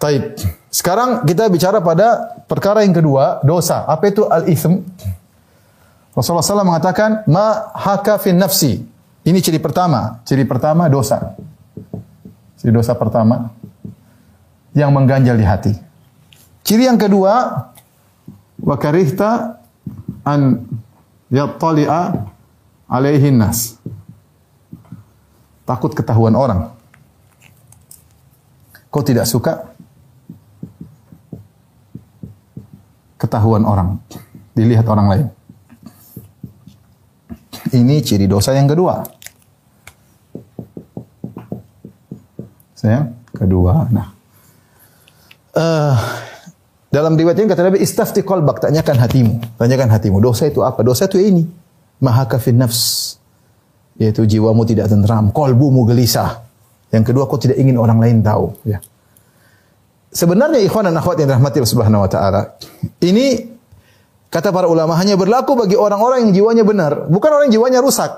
Taib. Sekarang kita bicara pada perkara yang kedua, dosa. Apa itu al-ithm? Rasulullah SAW mengatakan, ma haka fin nafsi. Ini ciri pertama. Ciri pertama dosa. Ciri dosa pertama yang mengganjal di hati. Ciri yang kedua, wa karihta an yattali'a alaihin nas. Takut ketahuan orang. Kau tidak suka ketahuan orang, dilihat orang lain. Ini ciri dosa yang kedua. Sayang, kedua. Nah, uh, dalam riwayat ini kata Nabi istafti qalbak, tanyakan hatimu. Tanyakan hatimu. Dosa itu apa? Dosa itu ini. Mahaka fin nafs. Yaitu jiwamu tidak tentram, kolbumu gelisah. Yang kedua, kau tidak ingin orang lain tahu. Ya. Sebenarnya ikhwan dan akhwat yang dirahmati Allah Subhanahu wa taala, ini kata para ulama hanya berlaku bagi orang-orang yang jiwanya benar, bukan orang yang jiwanya rusak.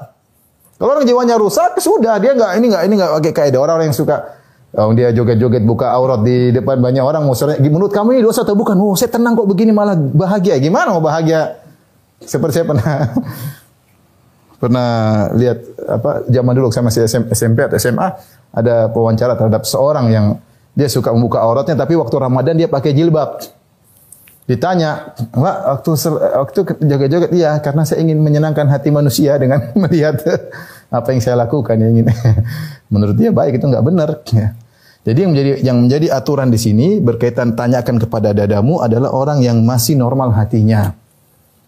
Kalau orang jiwanya rusak, sudah dia nggak ini nggak ini nggak pakai kaidah. Orang-orang yang suka Oh, dia joget-joget buka aurat di depan banyak orang. Maksudnya, menurut kamu ini dosa atau bukan? Oh, saya tenang kok begini malah bahagia. Gimana mau bahagia? Seperti saya pernah pernah lihat apa zaman dulu saya masih SMP atau SMA ada wawancara terhadap seorang yang dia suka membuka auratnya tapi waktu Ramadan dia pakai jilbab. Ditanya, "Pak, waktu waktu joget-joget iya karena saya ingin menyenangkan hati manusia dengan melihat apa yang saya lakukan yang ingin." Menurut dia baik itu nggak benar ya. Jadi yang menjadi yang menjadi aturan di sini berkaitan tanyakan kepada dadamu adalah orang yang masih normal hatinya.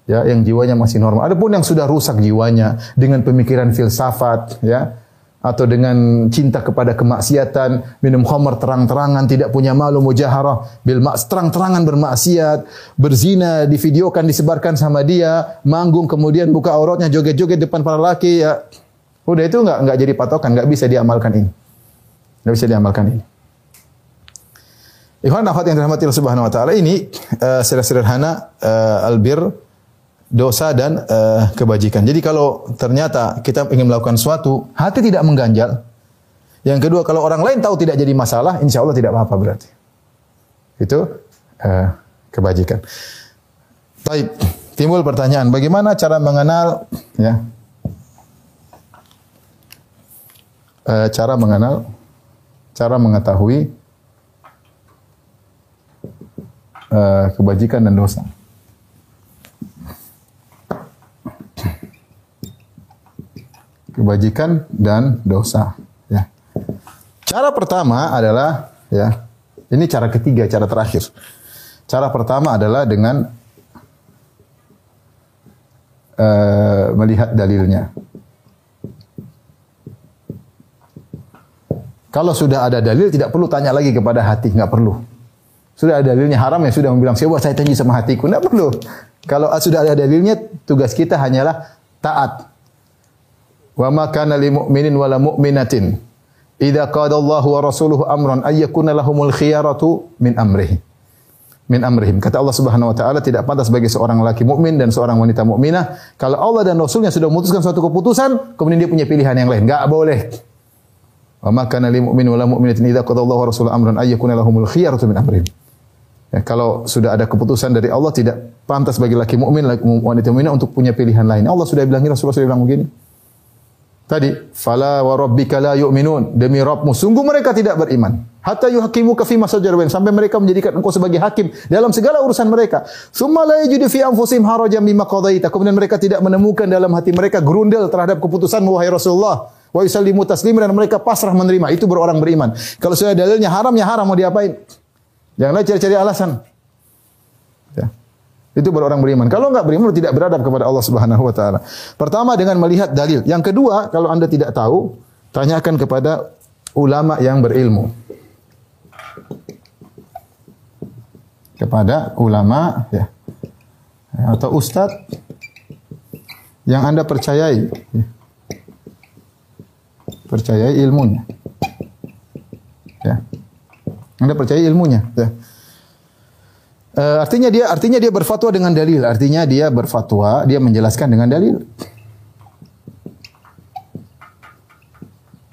Ya, yang jiwanya masih normal. Adapun yang sudah rusak jiwanya dengan pemikiran filsafat, ya, atau dengan cinta kepada kemaksiatan, minum khamar terang-terangan, tidak punya malu mujaharah, bil terang-terangan bermaksiat, berzina, divideokan, disebarkan sama dia, manggung kemudian buka auratnya joget-joget depan para laki ya. Udah itu enggak enggak jadi patokan, enggak bisa diamalkan ini. Enggak bisa diamalkan ini. Ikhwan akhwat yang dirahmati Allah Subhanahu wa taala ini uh, sederhana uh, albir dosa dan uh, kebajikan. Jadi kalau ternyata kita ingin melakukan sesuatu, hati tidak mengganjal. Yang kedua, kalau orang lain tahu tidak jadi masalah, insya Allah tidak apa-apa berarti. Itu uh, kebajikan. Baik, timbul pertanyaan, bagaimana cara mengenal ya? Uh, cara mengenal, cara mengetahui uh, kebajikan dan dosa. Kebajikan dan dosa. Ya. Cara pertama adalah ya ini cara ketiga, cara terakhir. Cara pertama adalah dengan uh, melihat dalilnya. Kalau sudah ada dalil, tidak perlu tanya lagi kepada hati, nggak perlu. Sudah ada dalilnya haram ya sudah membilang saya buat saya janji sama hatiku. Tidak perlu. Kalau sudah ada dalilnya, tugas kita hanyalah taat. Wa ma kana lil mu'minin wala mu'minatin idza qada Allahu wa rasuluhu amran ay yakuna lahumul khiyaratu min amrihi. Min amrihim. Kata Allah Subhanahu wa taala tidak pantas bagi seorang laki mukmin dan seorang wanita mukminah kalau Allah dan Rasulnya sudah memutuskan suatu keputusan, kemudian dia punya pilihan yang lain. Enggak boleh. Wa ma kana lil mu'min wala mu'minatin idza qada Allahu wa rasuluhu amran ay yakuna lahumul khiyaratu min amrihim. Ya, kalau sudah ada keputusan dari Allah tidak pantas bagi laki mukmin wanita mukminah untuk punya pilihan lain. Allah sudah bilang Rasulullah sudah bilang begini. Tadi, fala wa rabbika la yu'minun. Demi Rabbmu, sungguh mereka tidak beriman. Hatta yuhakimu ka fi sampai mereka menjadikan engkau sebagai hakim dalam segala urusan mereka. Summa la yajidu fi anfusihim harajan mimma qadaita. Kemudian mereka tidak menemukan dalam hati mereka gerundel terhadap keputusan wahai Rasulullah. Wa yusallimu tasliman dan mereka pasrah menerima. Itu berorang beriman. Kalau sudah dalilnya haram ya haram mau diapain? Janganlah cari-cari alasan. Ya. Itu baru orang beriman. Kalau enggak beriman tidak beradab kepada Allah Subhanahu wa taala. Pertama dengan melihat dalil. Yang kedua, kalau Anda tidak tahu, tanyakan kepada ulama yang berilmu. Kepada ulama ya. Atau ustadz yang Anda percayai. Ya. Percayai ilmunya. Ya. Anda percaya ilmunya. Ya. Uh, artinya dia artinya dia berfatwa dengan dalil. Artinya dia berfatwa, dia menjelaskan dengan dalil.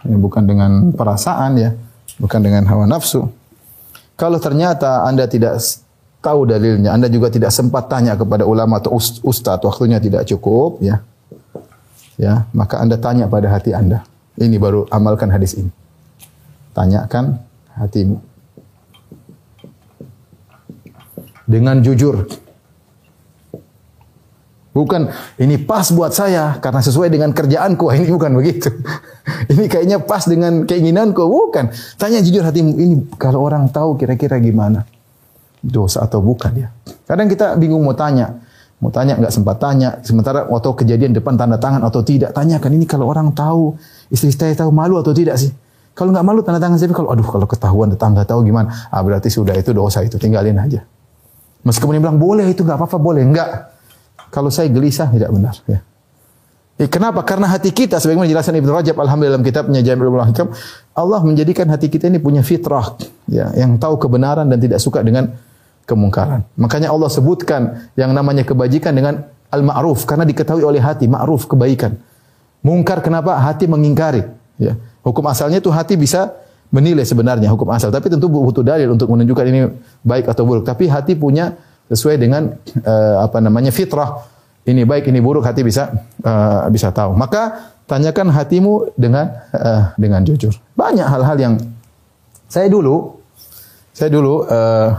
Ya, bukan dengan perasaan ya, bukan dengan hawa nafsu. Kalau ternyata Anda tidak tahu dalilnya, Anda juga tidak sempat tanya kepada ulama atau ustadz, waktunya tidak cukup, ya. Ya, maka Anda tanya pada hati Anda. Ini baru amalkan hadis ini. Tanyakan hatimu. dengan jujur. Bukan ini pas buat saya karena sesuai dengan kerjaanku. Ini bukan begitu. ini kayaknya pas dengan keinginanku. Bukan. Tanya jujur hatimu. Ini kalau orang tahu kira-kira gimana? Dosa atau bukan ya? Kadang kita bingung mau tanya. Mau tanya nggak sempat tanya. Sementara waktu kejadian depan tanda tangan atau tidak. Tanyakan ini kalau orang tahu. Istri saya tahu malu atau tidak sih? Kalau nggak malu tanda tangan saya. Kalau aduh kalau ketahuan tetangga tahu gimana? Ah berarti sudah itu dosa itu. Tinggalin aja. Meskipun dia bilang boleh itu nggak apa-apa boleh, enggak. Kalau saya gelisah tidak benar. Ya. Eh, kenapa? Karena hati kita, sebagaimana dijelaskan Ibnu Rajab alhamdulillah dalam kitabnya Jami'ul Hikam, Allah menjadikan hati kita ini punya fitrah, ya, yang tahu kebenaran dan tidak suka dengan kemungkaran. Makanya Allah sebutkan yang namanya kebajikan dengan al-ma'ruf karena diketahui oleh hati, ma'ruf kebaikan. Mungkar kenapa? Hati mengingkari, ya. Hukum asalnya itu hati bisa menilai sebenarnya hukum asal, tapi tentu butuh dalil untuk menunjukkan ini baik atau buruk. Tapi hati punya sesuai dengan uh, apa namanya fitrah. Ini baik, ini buruk, hati bisa uh, bisa tahu. Maka tanyakan hatimu dengan uh, dengan jujur. Banyak hal-hal yang saya dulu saya dulu uh,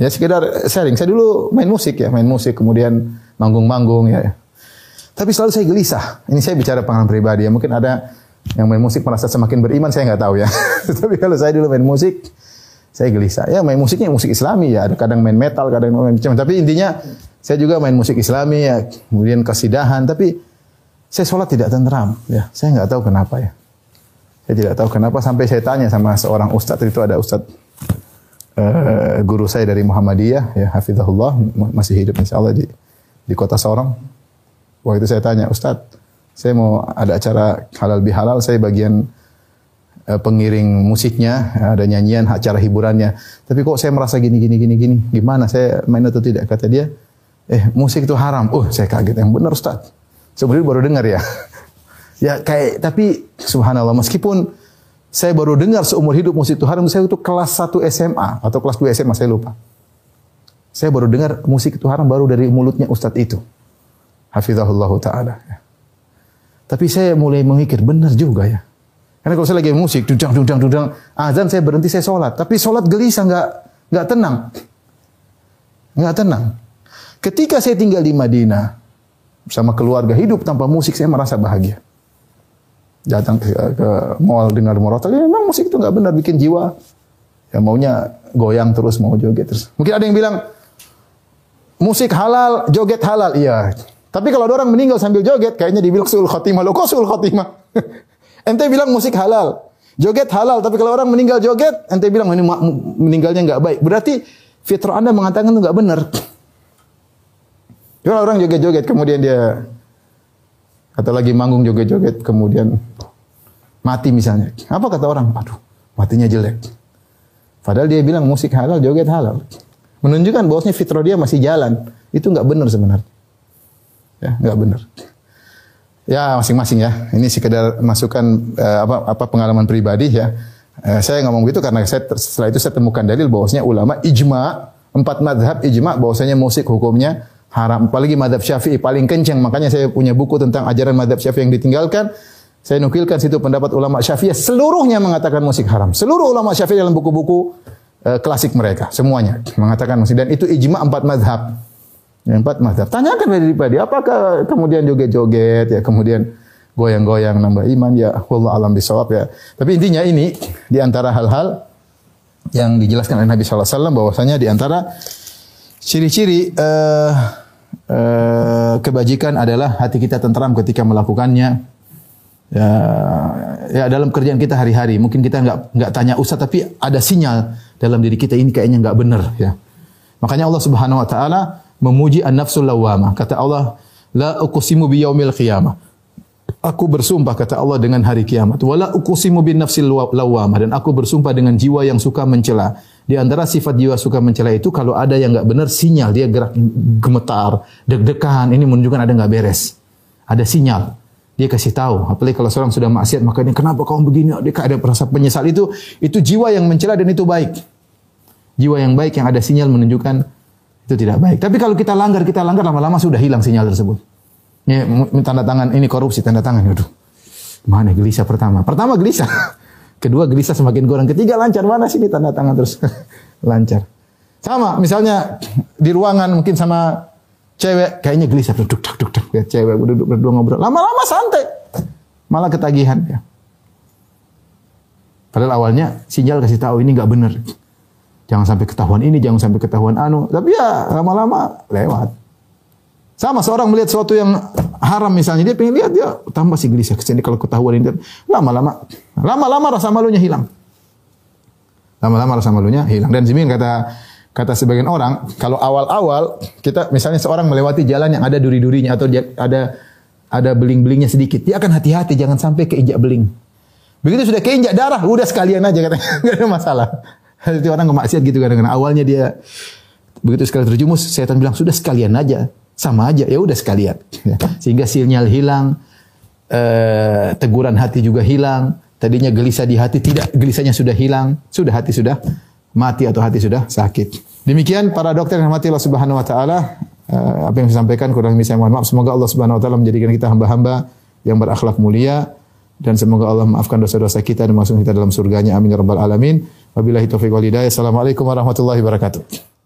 ya sekedar sharing. Saya dulu main musik ya, main musik kemudian manggung-manggung ya. Tapi selalu saya gelisah. Ini saya bicara pengalaman pribadi ya. Mungkin ada yang main musik merasa semakin beriman saya nggak tahu ya. Tapi kalau saya dulu main musik, saya gelisah. Ya main musiknya musik Islami ya. Ada kadang main metal, kadang main macam. Tapi intinya saya juga main musik Islami ya. Kemudian kesidahan. Tapi saya sholat tidak tenteram. Ya, saya nggak tahu kenapa ya. Saya tidak tahu kenapa sampai saya tanya sama seorang ustadz itu ada ustadz uh, guru saya dari Muhammadiyah ya Hafizahullah masih hidup insya Allah di di kota Sorong. Waktu itu saya tanya Ustadz saya mau ada acara halal bihalal, saya bagian eh, pengiring musiknya, ada nyanyian, acara hiburannya. Tapi kok saya merasa gini gini gini gini, gimana saya main atau tidak? Kata dia, eh musik itu haram. Oh, saya kaget. Yang benar Ustaz. Sebenarnya baru dengar ya. ya kayak tapi subhanallah meskipun saya baru dengar seumur hidup musik itu haram, saya itu kelas 1 SMA atau kelas 2 SMA saya lupa. Saya baru dengar musik itu haram baru dari mulutnya Ustadz itu. Hafizahullah ta'ala. Tapi saya mulai memikir, benar juga ya. Karena kalau saya lagi musik, dudang, dudang, dudang, azan saya berhenti, saya sholat. Tapi sholat gelisah, nggak nggak tenang. Nggak tenang. Ketika saya tinggal di Madinah, bersama keluarga, hidup tanpa musik, saya merasa bahagia. Datang ke, ke mall dengar morotal, ya memang musik itu nggak benar, bikin jiwa. Ya maunya goyang terus, mau joget terus. Mungkin ada yang bilang, musik halal, joget halal. Iya, tapi kalau ada orang meninggal sambil joget, kayaknya dibilang sul khotimah. Loh kok sul khotimah? ente bilang musik halal. Joget halal, tapi kalau orang meninggal joget, ente bilang ini meninggalnya nggak baik. Berarti fitrah Anda mengatakan itu nggak benar. Kalau orang joget-joget, kemudian dia kata lagi manggung joget-joget, kemudian mati misalnya. Apa kata orang? Aduh, matinya jelek. Padahal dia bilang musik halal, joget halal. Menunjukkan bahwasanya fitrah dia masih jalan. Itu nggak benar sebenarnya. Ya, nggak benar. Ya, masing-masing ya. Ini sekedar masukan uh, apa apa pengalaman pribadi ya. Uh, saya ngomong gitu karena saya setelah itu saya temukan dalil bahwasanya ulama ijma empat madhab ijma bahwasanya musik hukumnya haram. Apalagi madhab syafi'i paling kencang. Makanya saya punya buku tentang ajaran madhab syafi'i yang ditinggalkan. Saya nukilkan situ pendapat ulama syafi'i seluruhnya mengatakan musik haram. Seluruh ulama syafi'i dalam buku-buku uh, klasik mereka semuanya mengatakan musik dan itu ijma empat madhab. Yang empat mazhab. Tanyakan dari pribadi, apakah kemudian joget-joget ya, kemudian goyang-goyang nambah iman ya, Allah alam bisawab ya. Tapi intinya ini di antara hal-hal yang dijelaskan oleh Nabi SAW bahwasanya di antara ciri-ciri uh, kebajikan adalah hati kita tentram ketika melakukannya. Ya, ya dalam kerjaan kita hari-hari mungkin kita nggak nggak tanya usah tapi ada sinyal dalam diri kita ini kayaknya nggak benar ya. Makanya Allah Subhanahu Wa Taala memuji an-nafsul lawamah. Kata Allah, la uqsimu bi yaumil qiyamah. Aku bersumpah kata Allah dengan hari kiamat. Wala uqsimu bin nafsil lawamah dan aku bersumpah dengan jiwa yang suka mencela. Di antara sifat jiwa suka mencela itu kalau ada yang enggak benar sinyal dia gerak gemetar, deg-degan, ini menunjukkan ada enggak beres. Ada sinyal. Dia kasih tahu, apalagi kalau seorang sudah maksiat maka ini kenapa kamu begini? Dia ada perasa penyesal itu itu jiwa yang mencela dan itu baik. Jiwa yang baik yang ada sinyal menunjukkan itu tidak baik. Tapi kalau kita langgar, kita langgar lama-lama sudah hilang sinyal tersebut. Ya, tanda tangan ini korupsi, tanda tangan. Aduh. Mana gelisah pertama? Pertama gelisah. Kedua gelisah semakin kurang. Ketiga lancar. Mana sini tanda tangan terus lancar. Sama, misalnya di ruangan mungkin sama cewek kayaknya gelisah duduk duduk duduk ya cewek duduk berdua ngobrol lama-lama santai malah ketagihan ya padahal awalnya sinyal kasih tahu ini nggak benar Jangan sampai ketahuan ini, jangan sampai ketahuan anu. Tapi ya lama-lama lewat. Sama seorang melihat sesuatu yang haram misalnya, dia pengen lihat dia tambah si gelisah ke sini kalau ketahuan ini. Lama-lama, lama-lama rasa malunya hilang. Lama-lama rasa malunya hilang. Dan Zimin kata kata sebagian orang, kalau awal-awal kita misalnya seorang melewati jalan yang ada duri-durinya atau ada ada beling-belingnya sedikit, dia akan hati-hati jangan sampai keinjak beling. Begitu sudah keinjak darah, udah sekalian aja katanya, nggak ada masalah. Itu orang kemaksiat gitu kadang-kadang. Awalnya dia begitu sekali terjumus, setan bilang sudah sekalian aja, sama aja, ya udah sekalian. Ya. Sehingga sinyal hilang, eh, teguran hati juga hilang. Tadinya gelisah di hati, tidak gelisahnya sudah hilang, sudah hati sudah mati atau hati sudah sakit. Demikian para dokter yang mati Allah Subhanahu wa taala, eh, apa yang saya sampaikan kurang lebih saya mohon maaf. Semoga Allah Subhanahu wa taala menjadikan kita hamba-hamba yang berakhlak mulia dan semoga Allah maafkan dosa-dosa kita dan masuk kita dalam surganya amin ya rabbal alamin wabillahi taufiq wal hidayah assalamualaikum warahmatullahi wabarakatuh